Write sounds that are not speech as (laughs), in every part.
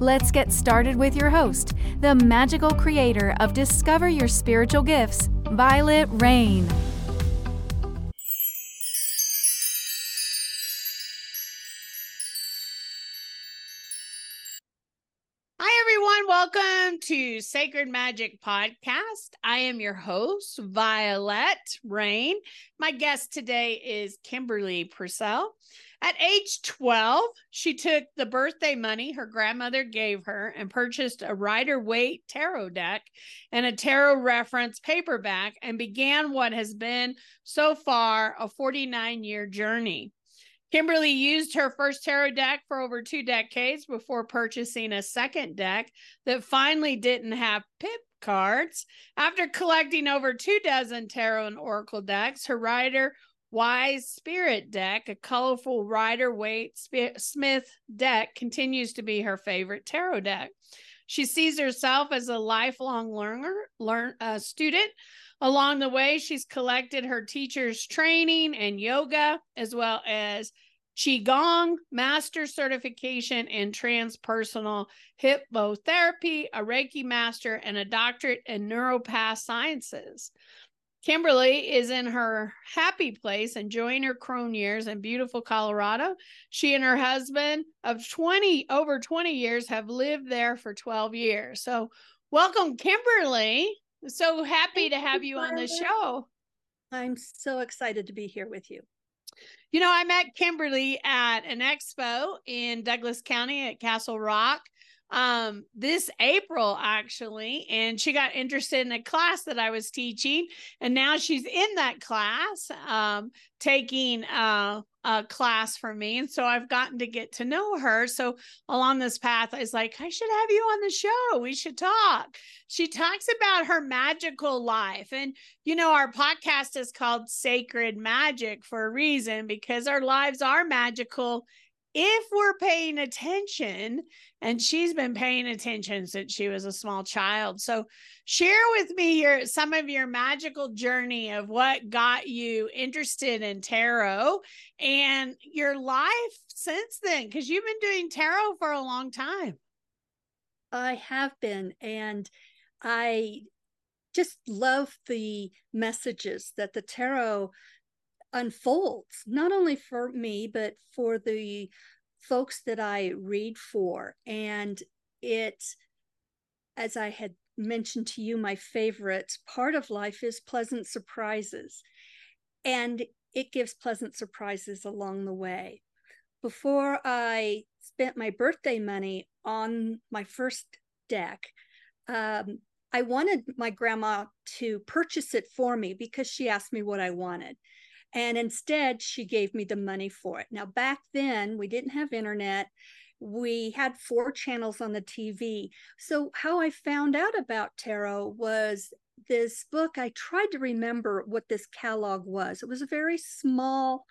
Let's get started with your host, the magical creator of Discover Your Spiritual Gifts, Vialet Rayne. Hi, everyone. Welcome to Sacred Magic Podcast. I am your host, Vialet Rayne. My guest today is Kimberly Purcell. At age 12, she took the birthday money her grandmother gave her and purchased a Rider Waite tarot deck and a tarot reference paperback and began what has been so far a 49 year journey. Kimberly used her first tarot deck for over two decades before purchasing a second deck that finally didn't have pip cards. After collecting over two dozen tarot and oracle decks, her Radiant Wise Spirit deck, a colorful Rider Waite Smith deck, continues to be her favorite tarot deck. She sees herself as a lifelong learner, learn uh, student. Along the way, she's collected her teacher's training and yoga, as well as Qigong, master certification in transpersonal hypnotherapy, a Reiki master, and a doctorate in neuropath sciences. Kimberly is in her happy place, enjoying her crone years in beautiful Colorado. She and her husband of 20 over 20 years have lived there for 12 years. So, welcome, Kimberly. So happy to have you on the show. I'm so excited to be here with you. You know, I met Kimberly at an expo in Douglas County at Castle Rock um this April actually and she got interested in a class that I was teaching and now she's in that class um taking uh a class for me and so I've gotten to get to know her. So along this path I was like I should have you on the show. We should talk. She talks about her magical life and you know our podcast is called Sacred Magic for a reason because our lives are magical if we're paying attention, and she's been paying attention since she was a small child. So, share with me your some of your magical journey of what got you interested in tarot and your life since then, because you've been doing tarot for a long time. I have been, and I just love the messages that the tarot unfolds, not only for me, but for the folks that I read for. And it, as I had mentioned to you, my favorite part of life is pleasant surprises. And it gives pleasant surprises along the way. Before I spent my birthday money on my first deck, um, I wanted my grandma to purchase it for me because she asked me what I wanted. And instead, she gave me the money for it. Now, back then, we didn't have internet. We had four channels on the TV. So, how I found out about tarot was this book. I tried to remember what this catalog was. It was a very small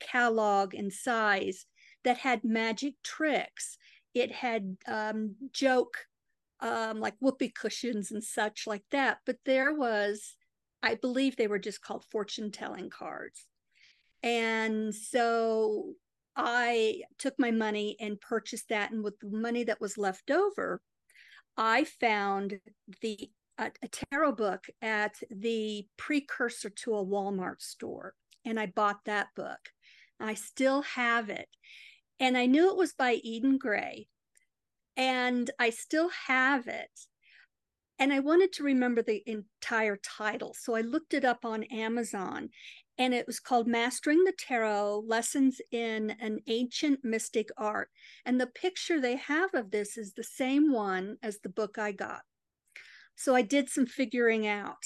catalog in size that had magic tricks. It had um, joke, um, like whoopee cushions and such like that. But there was I believe they were just called fortune telling cards. And so I took my money and purchased that. And with the money that was left over, I found the a, a tarot book at the precursor to a Walmart store. And I bought that book. I still have it. And I knew it was by Eden Gray. And I still have it and I wanted to remember the entire title. So I looked it up on Amazon and it was called Mastering the Tarot Lessons in an Ancient Mystic Art. And the picture they have of this is the same one as the book I got. So I did some figuring out.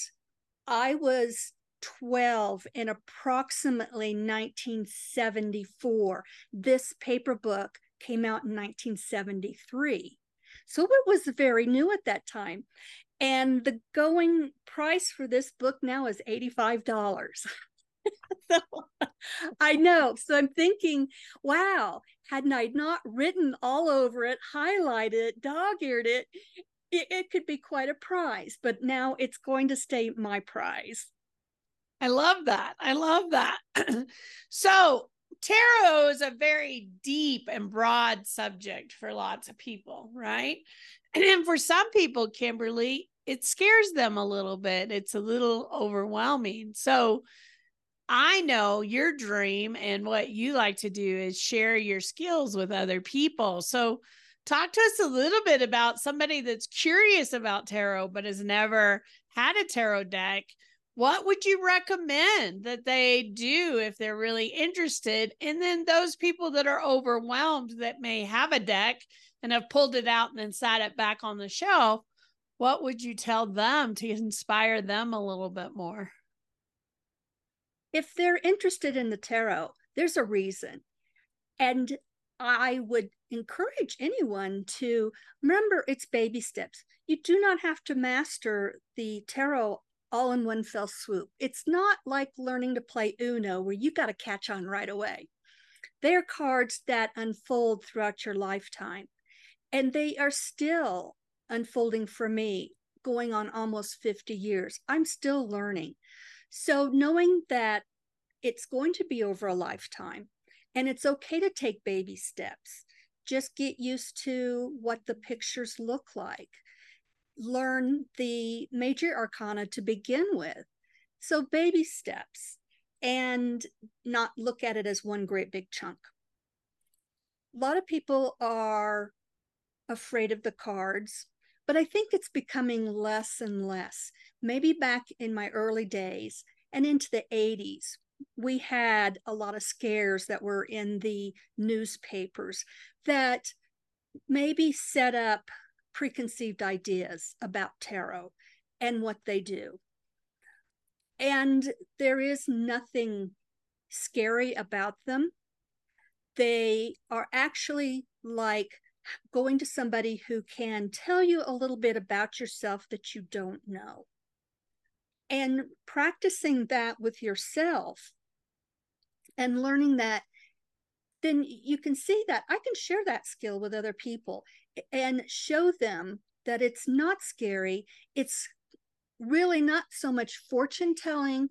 I was 12 in approximately 1974. This paper book came out in 1973. So it was very new at that time. And the going price for this book now is $85. (laughs) so I know. So I'm thinking, wow, hadn't I not written all over it, highlighted it, dog eared it, it, it could be quite a prize. But now it's going to stay my prize. I love that. I love that. (clears throat) so, tarot is a very deep and broad subject for lots of people, right? And then for some people, Kimberly, it scares them a little bit. It's a little overwhelming. So, I know your dream and what you like to do is share your skills with other people. So, talk to us a little bit about somebody that's curious about tarot but has never had a tarot deck. What would you recommend that they do if they're really interested? And then those people that are overwhelmed that may have a deck and have pulled it out and then sat it back on the shelf, what would you tell them to (laughs) inspire them a little bit more? if they're interested in the tarot, there's a reason. And I would encourage anyone to remember it's baby steps. You do not have to master the tarot all in one fell swoop. It's not like learning to play Uno where you got to catch on right away. They're cards that unfold throughout your lifetime, and they are still unfolding for me, going on almost 50 years. I'm still learning. So, knowing that it's going to be over a lifetime and it's okay to take baby steps, just get used to what the pictures look like. Learn the major arcana to begin with. So, baby steps and not look at it as one great big chunk. A lot of people are afraid of the cards, but I think it's becoming less and less. Maybe back in my early days and into the 80s, we had a lot of scares that were in the newspapers that maybe set up preconceived ideas about tarot and what they do. And there is nothing scary about them. They are actually like going to somebody who can tell you a little bit about yourself that you don't know and practicing that with yourself and learning that then you can see that I can share that skill with other people and show them that it's not scary. It's really not so much fortune telling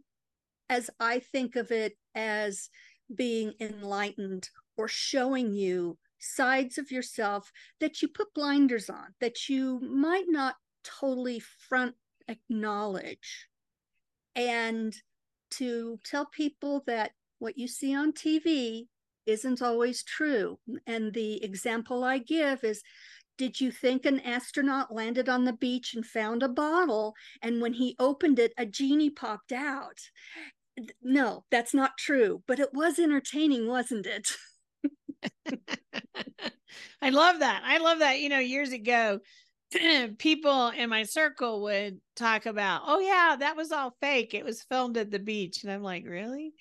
as I think of it as being enlightened or showing you sides of yourself that you put blinders on, that you might not totally front acknowledge and to tell people that what you see on TV isn't always true. And the example I give is did you think an astronaut landed on the beach and found a bottle and when he opened it a genie popped out no that's not true but it was entertaining wasn't it (laughs) (laughs) i love that i love that you know years ago (clears throat) people in my circle would talk about, oh, yeah, that was all fake. It was filmed at the beach. And I'm like, really?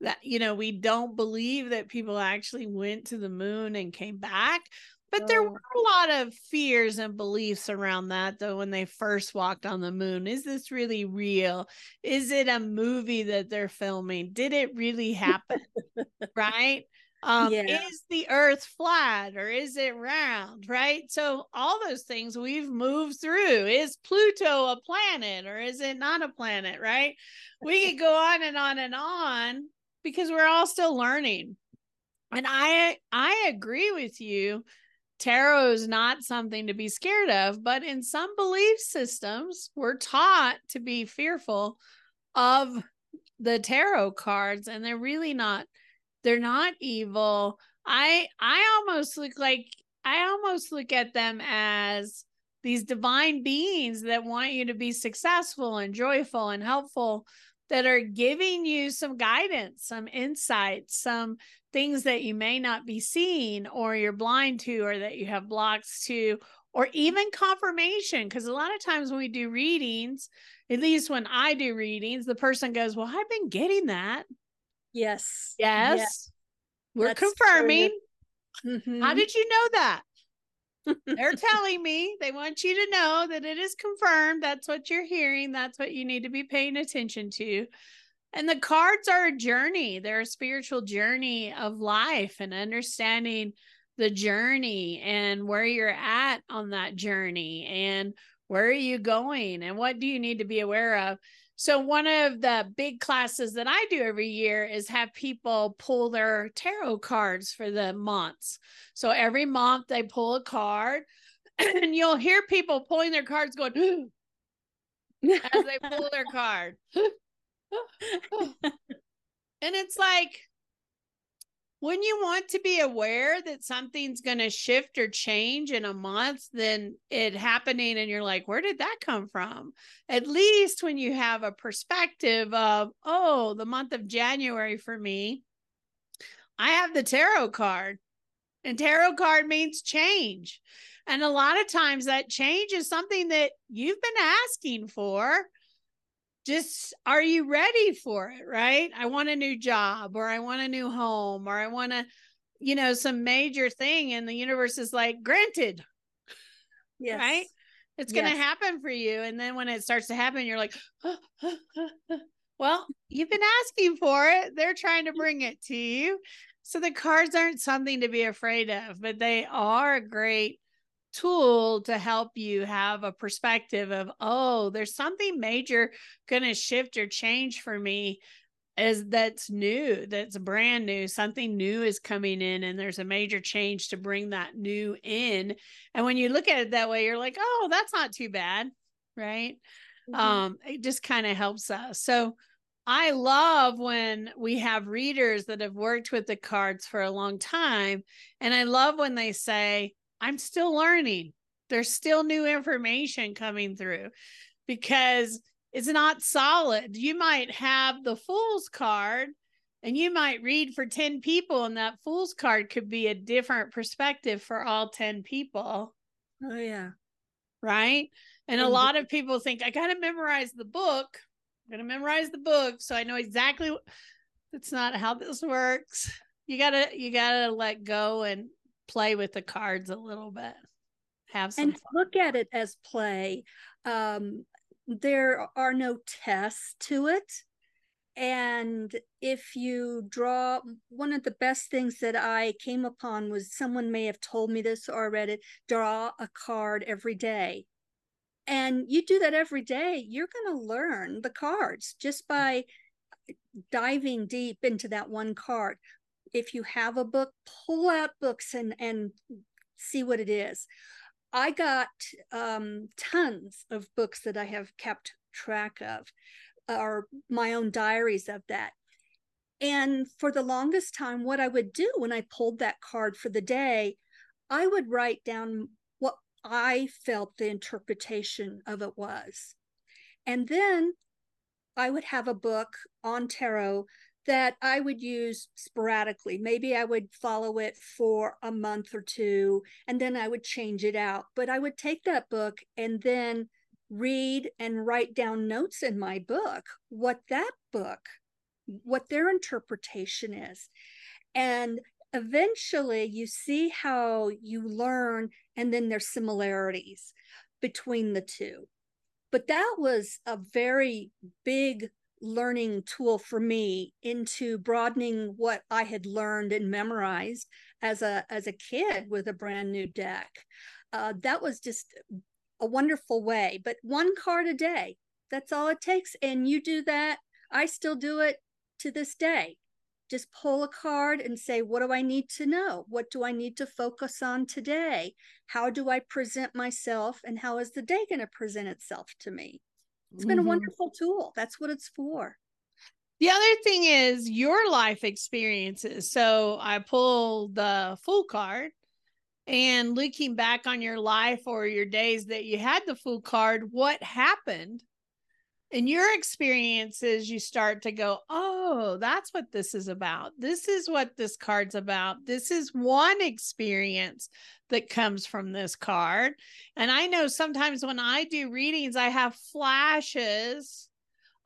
That, you know, we don't believe that people actually went to the moon and came back. But there were a lot of fears and beliefs around that, though, when they first walked on the moon. Is this really real? Is it a movie that they're filming? Did it really happen? (laughs) right? um yeah. is the earth flat or is it round right so all those things we've moved through is pluto a planet or is it not a planet right we could go on and on and on because we're all still learning. And i i agree with you. Tarot is not something to be scared of but in some belief systems we're taught to be fearful of the tarot cards and they're really not they're not evil. I I almost look like I almost look at them as these divine beings that want you to be successful and joyful and helpful that are giving you some guidance, some insights, some things that you may not be seeing or you're blind to or that you have blocks to or even confirmation because a lot of times when we do readings at least when I do readings the person goes well I've been getting that Yes. Yes. We're That's confirming. Mm-hmm. How did you know that? They're (laughs) telling me they want you to know that it is confirmed. That's what you're hearing. That's what you need to be paying attention to. And the cards are a journey, they're a spiritual journey of life and understanding the journey and where you're at on that journey and where are you going and what do you need to be aware of. So, one of the big classes that I do every year is have people pull their tarot cards for the months. So, every month they pull a card, (clears throat) and you'll hear people pulling their cards going (gasps) as they pull their card. (laughs) and it's like when you want to be aware that something's going to shift or change in a month, then it happening and you're like, where did that come from? At least when you have a perspective of, oh, the month of January for me, I have the tarot card. And tarot card means change. And a lot of times that change is something that you've been asking for just are you ready for it right i want a new job or i want a new home or i want to you know some major thing and the universe is like granted yes. right it's yes. going to happen for you and then when it starts to happen you're like (laughs) well you've been asking for it they're trying to bring it to you so the cards aren't something to be afraid of but they are a great tool to help you have a perspective of oh there's something major going to shift or change for me is that's new that's brand new something new is coming in and there's a major change to bring that new in and when you look at it that way you're like oh that's not too bad right mm-hmm. um it just kind of helps us so I love when we have readers that have worked with the cards for a long time. And I love when they say, I'm still learning. There's still new information coming through because it's not solid. You might have the fool's card and you might read for 10 people, and that fool's card could be a different perspective for all 10 people. Oh, yeah. Right. And a lot of people think, I got to memorize the book. I'm going to memorize the book so I know exactly. What... That's not how this works. You gotta, you gotta let go and play with the cards a little bit. Have some and fun. look at it as play. Um, there are no tests to it. And if you draw one of the best things that i came upon was someone may have told me this or read it draw a card every day. And you do that every day you're going to learn the cards just by diving deep into that one card if you have a book, pull out books and and see what it is. I got um, tons of books that I have kept track of, or my own diaries of that. And for the longest time, what I would do when I pulled that card for the day, I would write down what I felt the interpretation of it was. And then I would have a book on tarot that I would use sporadically. Maybe I would follow it for a month or two and then I would change it out. But I would take that book and then read and write down notes in my book what that book, what their interpretation is. And eventually you see how you learn and then there's similarities between the two. But that was a very big learning tool for me into broadening what I had learned and memorized as a as a kid with a brand new deck. Uh, that was just a wonderful way. But one card a day, that's all it takes. And you do that. I still do it to this day. Just pull a card and say, what do I need to know? What do I need to focus on today? How do I present myself? And how is the day going to present itself to me? It's been mm-hmm. a wonderful tool. That's what it's for. The other thing is your life experiences. So I pull the full card and looking back on your life or your days that you had the full card, what happened in your experiences, you start to go, oh, that's what this is about. This is what this card's about. This is one experience that comes from this card. And I know sometimes when I do readings, I have flashes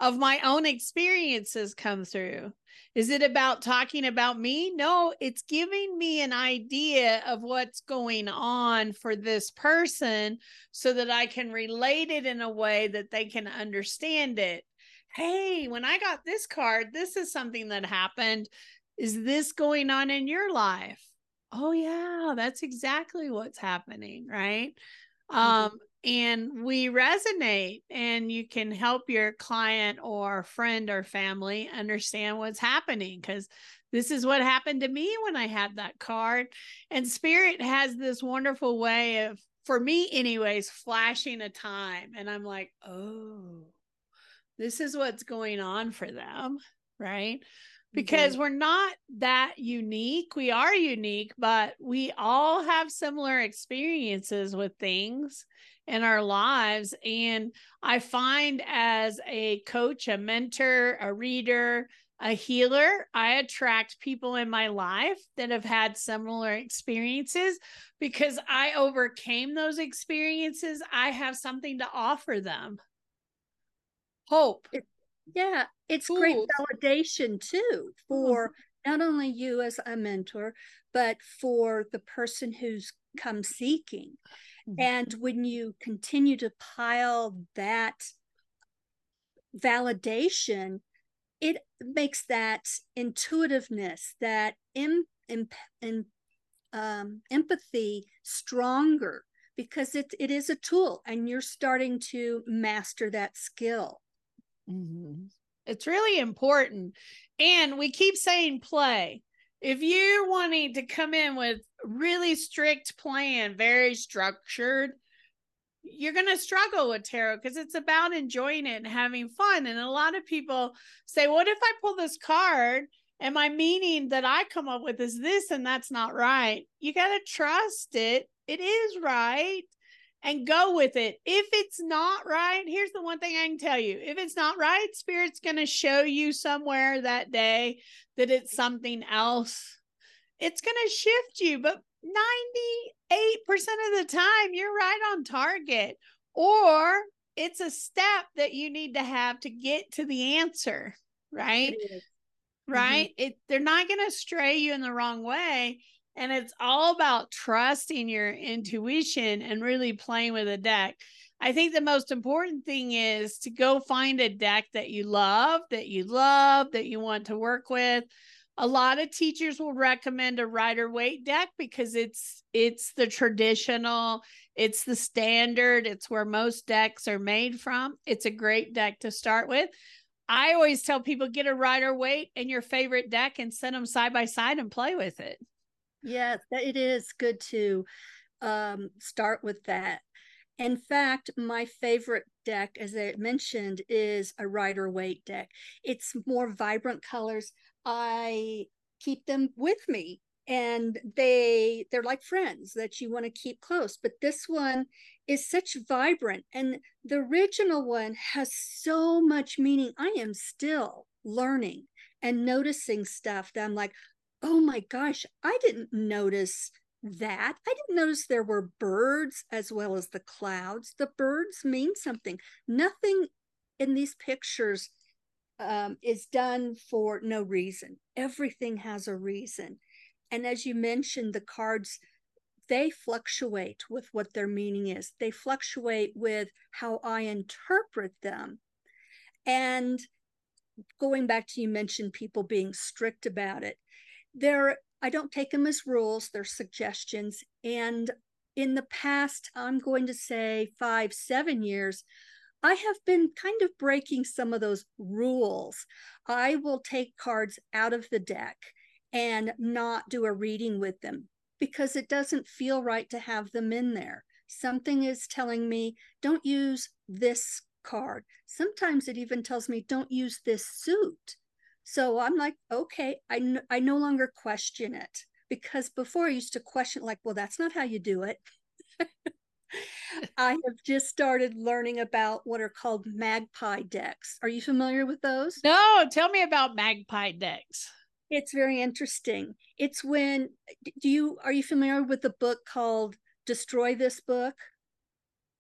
of my own experiences come through. Is it about talking about me? No, it's giving me an idea of what's going on for this person so that I can relate it in a way that they can understand it. Hey, when I got this card, this is something that happened. Is this going on in your life? Oh, yeah, that's exactly what's happening, right? Mm-hmm. Um, and we resonate and you can help your client or friend or family understand what's happening because this is what happened to me when I had that card. And spirit has this wonderful way of, for me, anyways, flashing a time. And I'm like, oh, this is what's going on for them. Right because mm-hmm. we're not that unique. We are unique, but we all have similar experiences with things in our lives. And I find as a coach, a mentor, a reader, a healer, I attract people in my life that have had similar experiences because I overcame those experiences. I have something to offer them. Hope. It, yeah, it's Tools. great validation too for mm-hmm. not only you as a mentor, but for the person who's come seeking. Mm-hmm. And when you continue to pile that validation, it makes that intuitiveness, that um, empathy stronger because it, it is a tool and you're starting to master that skill. Mm-hmm. It's really important. And we keep saying play. If you're wanting to come in with really strict plan, very structured, you're going to struggle with tarot because it's about enjoying it and having fun. And a lot of people say, What if I pull this card and my meaning that I come up with is this and that's not right? You got to trust it. It is right and go with it. If it's not right, here's the one thing I can tell you if it's not right, Spirit's going to show you somewhere that day that it's something else. It's going to shift you, but 98% of the time, you're right on target, or it's a step that you need to have to get to the answer, right? Right? Mm-hmm. It they're not going to stray you in the wrong way and it's all about trusting your intuition and really playing with a deck. I think the most important thing is to go find a deck that you love, that you love, that you want to work with. A lot of teachers will recommend a Rider Waite deck because it's it's the traditional, it's the standard, it's where most decks are made from. It's a great deck to start with. I always tell people get a Rider Waite and your favorite deck and set them side by side and play with it. Yes, it is good to um, start with that. In fact, my favorite deck, as I mentioned, is a Rider Waite deck. It's more vibrant colors. I keep them with me and they they're like friends that you want to keep close but this one is such vibrant and the original one has so much meaning i am still learning and noticing stuff that i'm like oh my gosh, I didn't notice that. I didn't notice there were birds as well as the clouds. The birds mean something. Nothing in these pictures um, is done for no reason. Everything has a reason. And as you mentioned, the cards, they fluctuate with what their meaning is, they fluctuate with how I interpret them. And going back to you mentioned people being strict about it they're I don't take them as rules, they're suggestions. And in the past, I'm going to say five, seven years, I have been kind of breaking some of those rules. I will take cards out of the deck and not do a reading with them because it doesn't feel right to have them in there. Something is telling me, don't use this card. Sometimes it even tells me, don't use this suit. So I'm like, okay, I, I no longer question it because before I used to question, like, well, that's not how you do it. (laughs) I have just started learning about what are called magpie decks. Are you familiar with those? No, tell me about magpie decks. It's very interesting. It's when do you are you familiar with the book called Destroy This Book?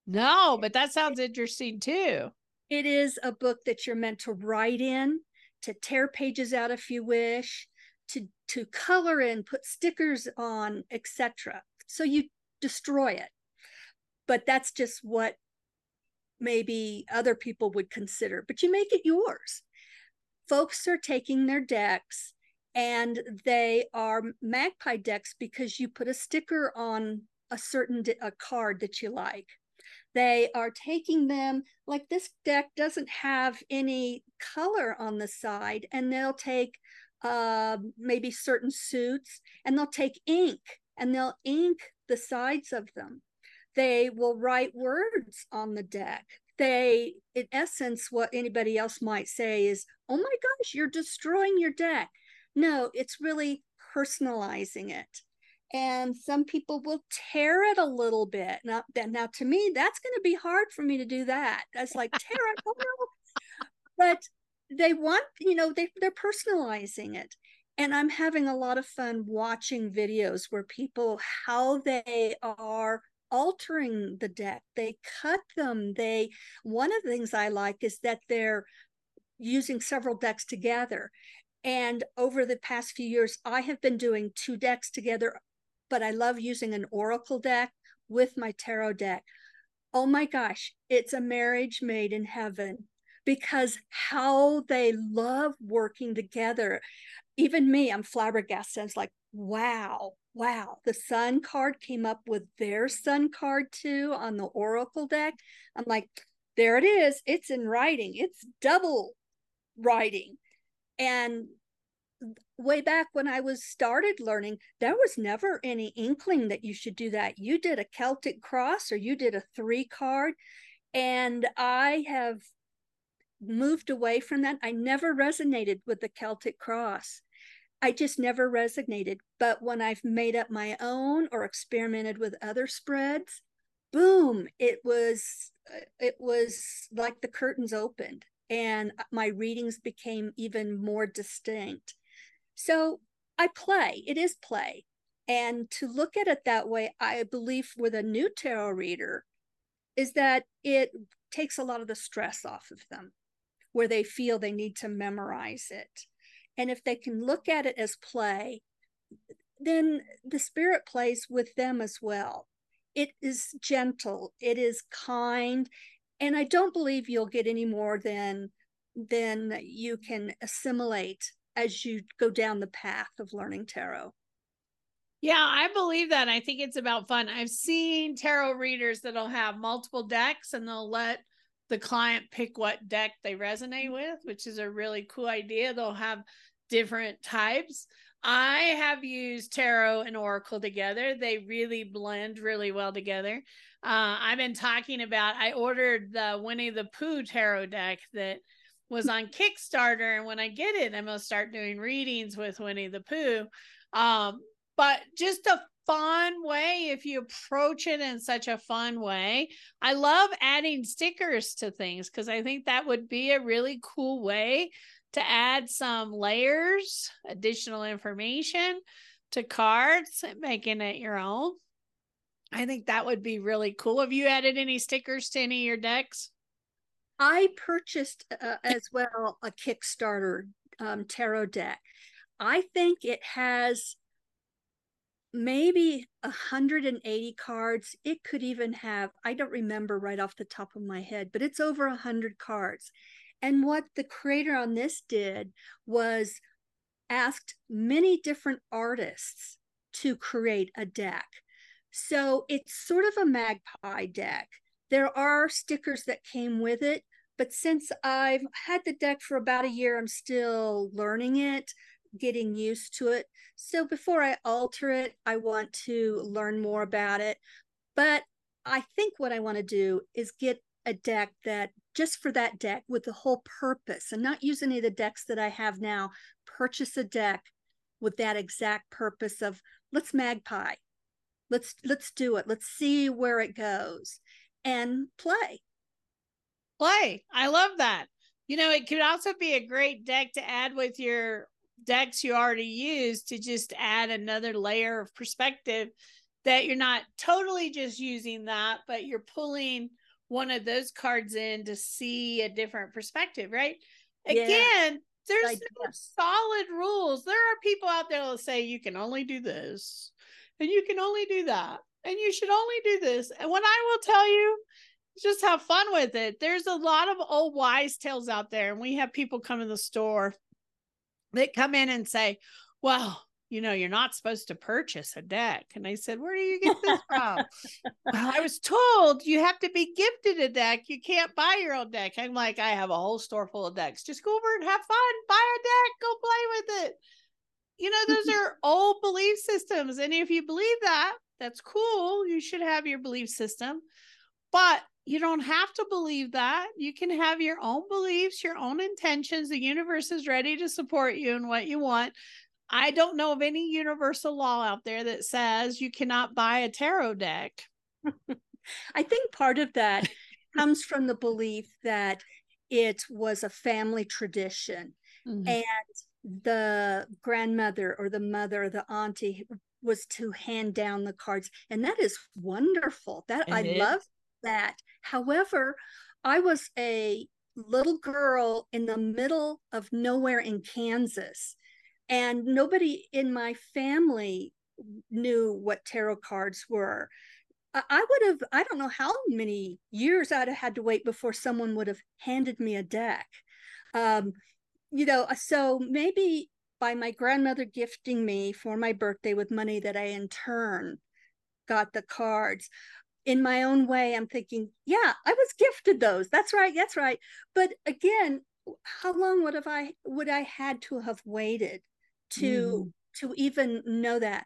No, but that sounds interesting too It is a book that you're meant to write in, to tear pages out if you wish, to to color in, put stickers on, etc. So you destroy it. But that's just what maybe other people would consider, but you make it yours. Folks are taking their decks and they are magpie decks because you put a sticker on a certain a card that you like they are taking them like this deck doesn't have any color on the side and they'll take uh, maybe certain suits and they'll take ink and they'll ink the sides of them. They will write words on the deck. They in essence what anybody else might say is oh my gosh you're destroying your deck. No it's really personalizing it and some people will tear it a little bit. Now, now to me, that's going to be hard for me to do that. That's like tear it, (laughs) oh no. But they want, you know, they they're personalizing it, and I'm having a lot of fun watching videos where people how they are altering the deck. They cut them. They one of the things I like is that they're using several decks together. And over the past few years, I have been doing two decks together but I love using an oracle deck with my tarot deck. Oh my gosh, it's a marriage made in heaven because how they love working together. Even me, I'm flabbergasted. I was like, wow, wow. The sun card came up with their sun card too on the oracle deck. I'm like, there it is. It's in writing, it's double writing. And way back when I was started learning, there was never any inkling that you should do that. You did a Celtic cross or you did a three card. And I have moved away from that. I never resonated with the Celtic cross. I just never resonated. But when I've made up my own or experimented with other spreads, boom, it was it was like the curtains opened and my readings became even more distinct so I play, it is play. And to look at it that way, I believe with a new tarot reader, is that it takes a lot of the stress off of them, where they feel they need to memorize it. And if they can look at it as play, then the spirit plays with them as well. It is gentle, it is kind, and I don't believe you'll get any more than than you can assimilate as you go down the path of learning tarot. Yeah, I believe that. I think it's about fun. I've seen tarot readers that'll have multiple decks and they'll let the client pick what deck they resonate mm-hmm. with, which is a really cool idea. They'll have different types. I have used tarot and oracle together. They really blend really well together. Uh, I've been talking about, I ordered the Winnie the Pooh tarot deck that was on Kickstarter. And when I get it, I'm going to start doing readings with Winnie the Pooh. Um, but just a fun way if you approach it in such a fun way. I love adding stickers to things because I think that would be a really cool way to add some layers, additional information to cards making it your own. I think that would be really cool. Have you added any stickers to any of your decks? I purchased uh, as well a Kickstarter um, tarot deck. I think it has maybe 180 cards. It could even have, I don't remember right off the top of my head, but it's over 100 cards. And what the creator on this did was asked many different artists to create a deck. So it's sort of a magpie deck. There are stickers that came with it, but since I've had the deck for about a year, I'm still learning it, getting used to it. So before I alter it, I want to learn more about it. But I think what I want to do is get a deck that just for that deck with the whole purpose and not use any of the decks that I have now. Purchase a deck with that exact purpose of let's magpie. Let's let's do it. Let's see where it goes and play play. I love that. You know, it could also be a great deck to add with your decks you already use to just add another layer of perspective that you're not totally just using that, but you're pulling one of those cards in to see a different perspective, right? Yeah. Again, there's I no solid rules. There are people out there that say you can only do this and you can only do that and you should only do this. And what I will tell you, just have fun with it. There's a lot of old wise tales out there, and we have people come in the store that come in and say, Well, you know, you're not supposed to purchase a deck. And I said, Where do you get this from? (laughs) well, I was told you have to be gifted a deck. You can't buy your own deck. I'm like, I have a whole store full of decks. Just go over and have fun, buy a deck, go play with it. You know, those (laughs) are old belief systems. And if you believe that, that's cool. You should have your belief system. But you don't have to believe that. You can have your own beliefs, your own intentions. The universe is ready to support you and what you want. I don't know of any universal law out there that says you cannot buy a tarot deck. (laughs) I think part of that comes from the belief that it was a family tradition Mhm. and the grandmother or the mother or the auntie was to hand down the cards and that is wonderful that i It love is. That however i was a little girl in the middle of nowhere in kansas and nobody in my family knew what tarot cards were I- would have, I don't know how many years I'd have had to wait before someone would have handed me a deck. Um, you know, so maybe by my grandmother gifting me for my birthday with money that I in turn got the cards. In my own way, I'm thinking, yeah, I was gifted those. That's right. That's right. But again, how long would have I would I had to have waited to mm. to even know that?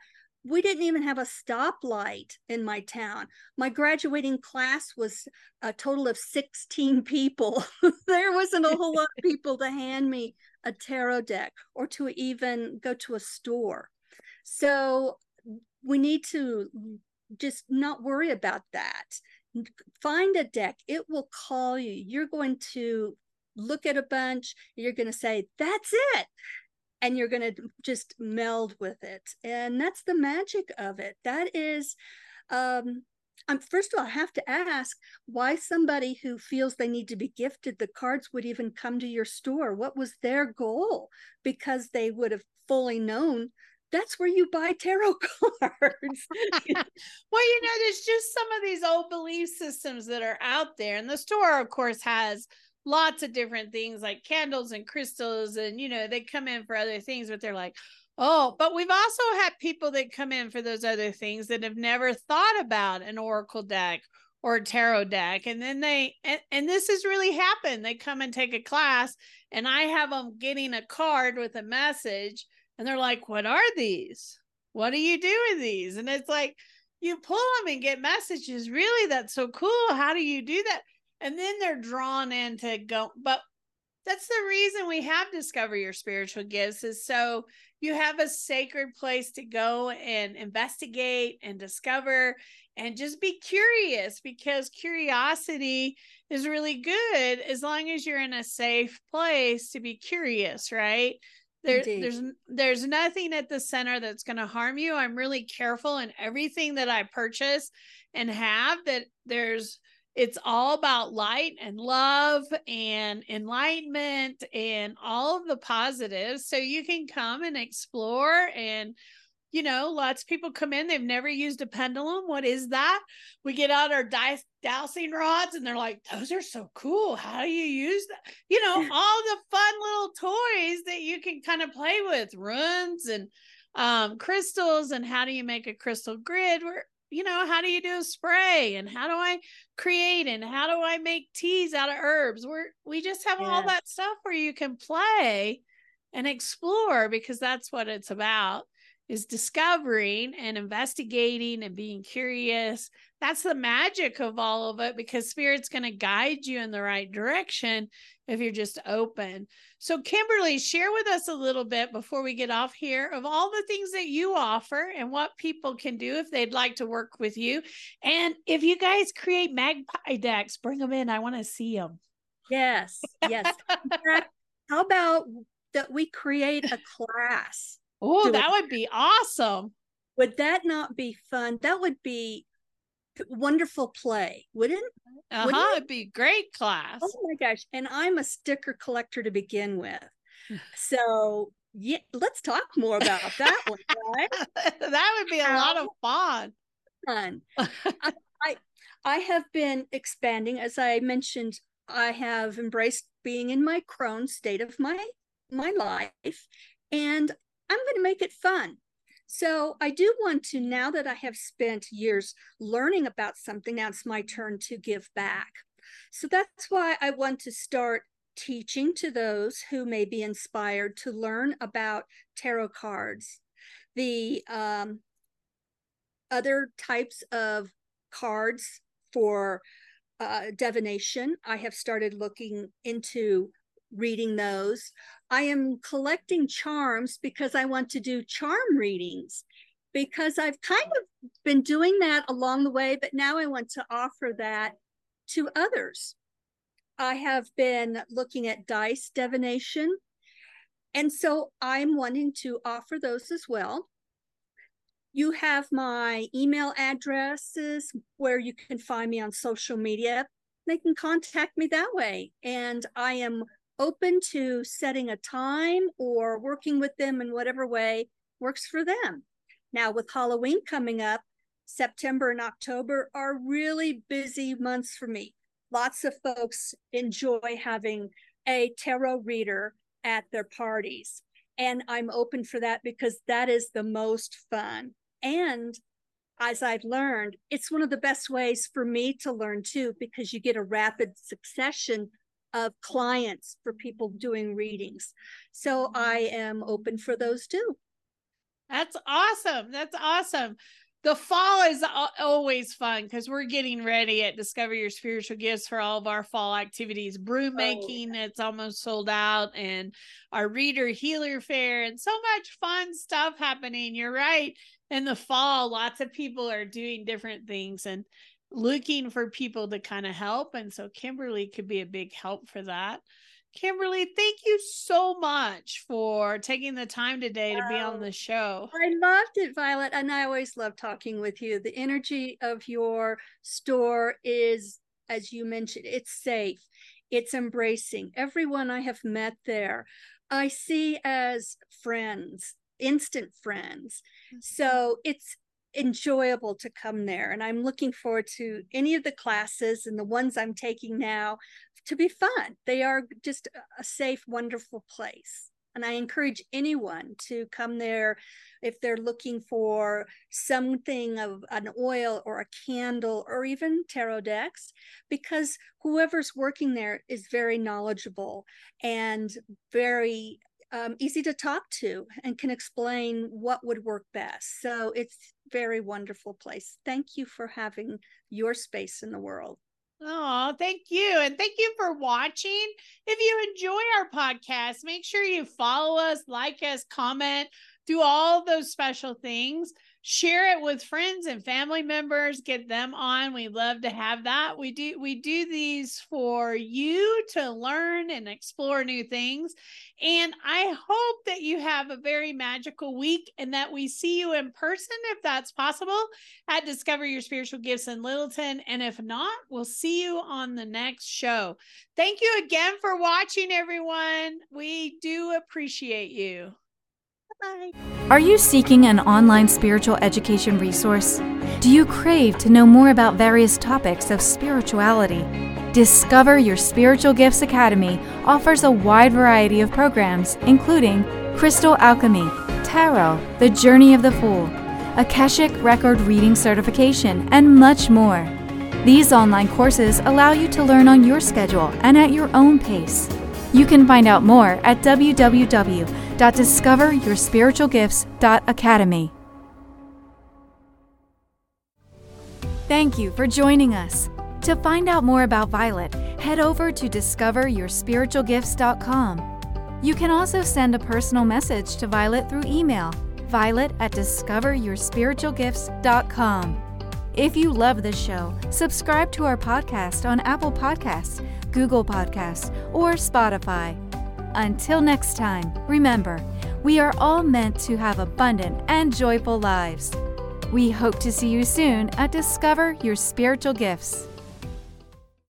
We didn't even have a stoplight in my town. My graduating class was a total of 16 people. (laughs) there wasn't a whole lot of people to hand me a tarot deck or to even go to a store. So we need to just not worry about that. Find a deck, it will call you. You're going to look at a bunch, you're going to say, That's it. And you're going to just meld with it. And that's the magic of it. That is, um, um, first of all, I have to ask why somebody who feels they need to be gifted the cards would even come to your store. What was their goal? Because they would have fully known that's where you buy tarot (laughs) cards. (laughs) well, you know, there's just some of these old belief systems that are out there. And the store, of course, has lots of different things like candles and crystals. And, you know, they come in for other things, but they're like, oh, but we've also had people that come in for those other things that have never thought about an oracle deck or tarot deck. And then they, and, and this has really happened. They come and take a class, and I have them getting a card with a message and they're like, What are these? What do you do with these? And it's like, you pull them and get messages. Really, that's so cool. How do you do that? And then they're drawn into go, but that's the reason we have discover your spiritual gifts is so you have a sacred place to go and investigate and discover and just be curious because curiosity is really good as long as you're in a safe place to be curious right there, there's there's nothing at the center that's going to harm you. I'm really careful in everything that i purchase and have that there's it's all about light and love and enlightenment and all of the positives. So you can come and explore and you know lots of people come in they've never used a pendulum. What is that? We get out our dice dowsing rods and they're like those are so cool. How do you use that you know (laughs) all the fun little toys that you can kind of play with runes and um, crystals and how do you make a crystal grid? Where you know how do you do a spray? And how do i create? And how do i make teas out of herbs? We're we just have all that stuff where you can play and explore because that's what it's about is discovering and investigating and being curious that's the magic of all of it because spirit's going to guide you in the right direction if you're just open so kimberly share with us a little bit before we get off here of all the things that you offer and what people can do if they'd like to work with you and if you guys create magpie decks bring them in i want to see them yes, yes. How about that we create a class? Oh Do it. that would be awesome Would that not be fun? That would be wonderful play, wouldn't it? Uh huh. It'd be great class. Oh my gosh. And I'm a sticker collector to begin with. So yeah, let's talk more about (laughs) that one, right? that would be a lot of fun. Fun. (laughs) I, I I have been expanding, as I mentioned. I have embraced being in my crone state of my my life, and I'm going to make it fun. So I do want to, now that I have spent years learning about something, now it's my turn to give back. So that's why I want to start teaching to those who may be inspired to learn about tarot cards, the um, other types of cards for uh, divination. I have started looking into reading those. I am collecting charms because I want to do charm readings because I've kind of been doing that along the way, but now I want to offer that to others. I have been looking at dice divination. And so I'm wanting to offer those as well. You have my email addresses where you can find me on social media. They can contact me that way. And I am open to setting a time or working with them in whatever way works for them. Now, with Halloween coming up, September and October are really busy months for me. Lots of folks enjoy having a tarot reader at their parties. And I'm open for that because that is the most fun. And as I've learned, it's one of the best ways for me to learn too, because you get a rapid succession of clients for people doing readings. So I am open for those too. That's awesome. That's awesome. The fall is always fun because we're getting ready at Discover Your Spiritual Gifts for all of our fall activities. Brew making, oh. it's almost sold out, and our reader healer fair, and so much fun stuff happening. You're right. In the fall, lots of people are doing different things, and looking for people to kind of help. And so Kimberly could be a big help for that. Kimberly, thank you so much for taking the time today to be on the show. I loved it, Vialet. And I always love talking with you. The energy of your store is, as you mentioned, it's safe, it's embracing. Everyone I have met there, I see as friends, instant friends. Mm-hmm. So it's enjoyable to come there. And I'm looking forward to any of the classes and the ones I'm taking now to be fun. They are just a safe, wonderful place. And I encourage anyone to come there if they're looking for something of an oil or a candle or even tarot decks, because whoever's working there is very knowledgeable and very um, easy to talk to and can explain what would work best. So it's very wonderful place. Thank you for having your space in the world. Oh, thank you. And thank you for watching. If you enjoy our podcast, make sure you follow us, like us, comment, do all those special things share it with friends and family members get them on. We love to have that. We do we do these for you to learn and explore new things. And i hope that you have a very magical week and that we see you in person if that's possible at discover your spiritual gifts in littleton. And if not we'll see you on the next show. Thank you again for watching everyone. We do appreciate you Bye. Are you seeking an online spiritual education resource? Do you crave to know more about various topics of spirituality? Discover Your Spiritual Gifts Academy offers a wide variety of programs, including Crystal Alchemy, Tarot, The Journey of the Fool, Akashic Record Reading Certification, and much more. These online courses allow you to learn on your schedule and at your own pace. You can find out more at www.discoveryourspiritualgifts.academy. Thank you for joining us. To find out more about Vialet, head over to discoveryourspiritualgifts.com. You can also send a personal message to Vialet through email, vialet at discoveryourspiritualgifts.com. If you love this show, subscribe to our podcast on Apple Podcasts, Google Podcasts, or Spotify. Until next time, remember, we are all meant to have abundant and joyful lives. We hope to see you soon at Discover Your Spiritual Gifts.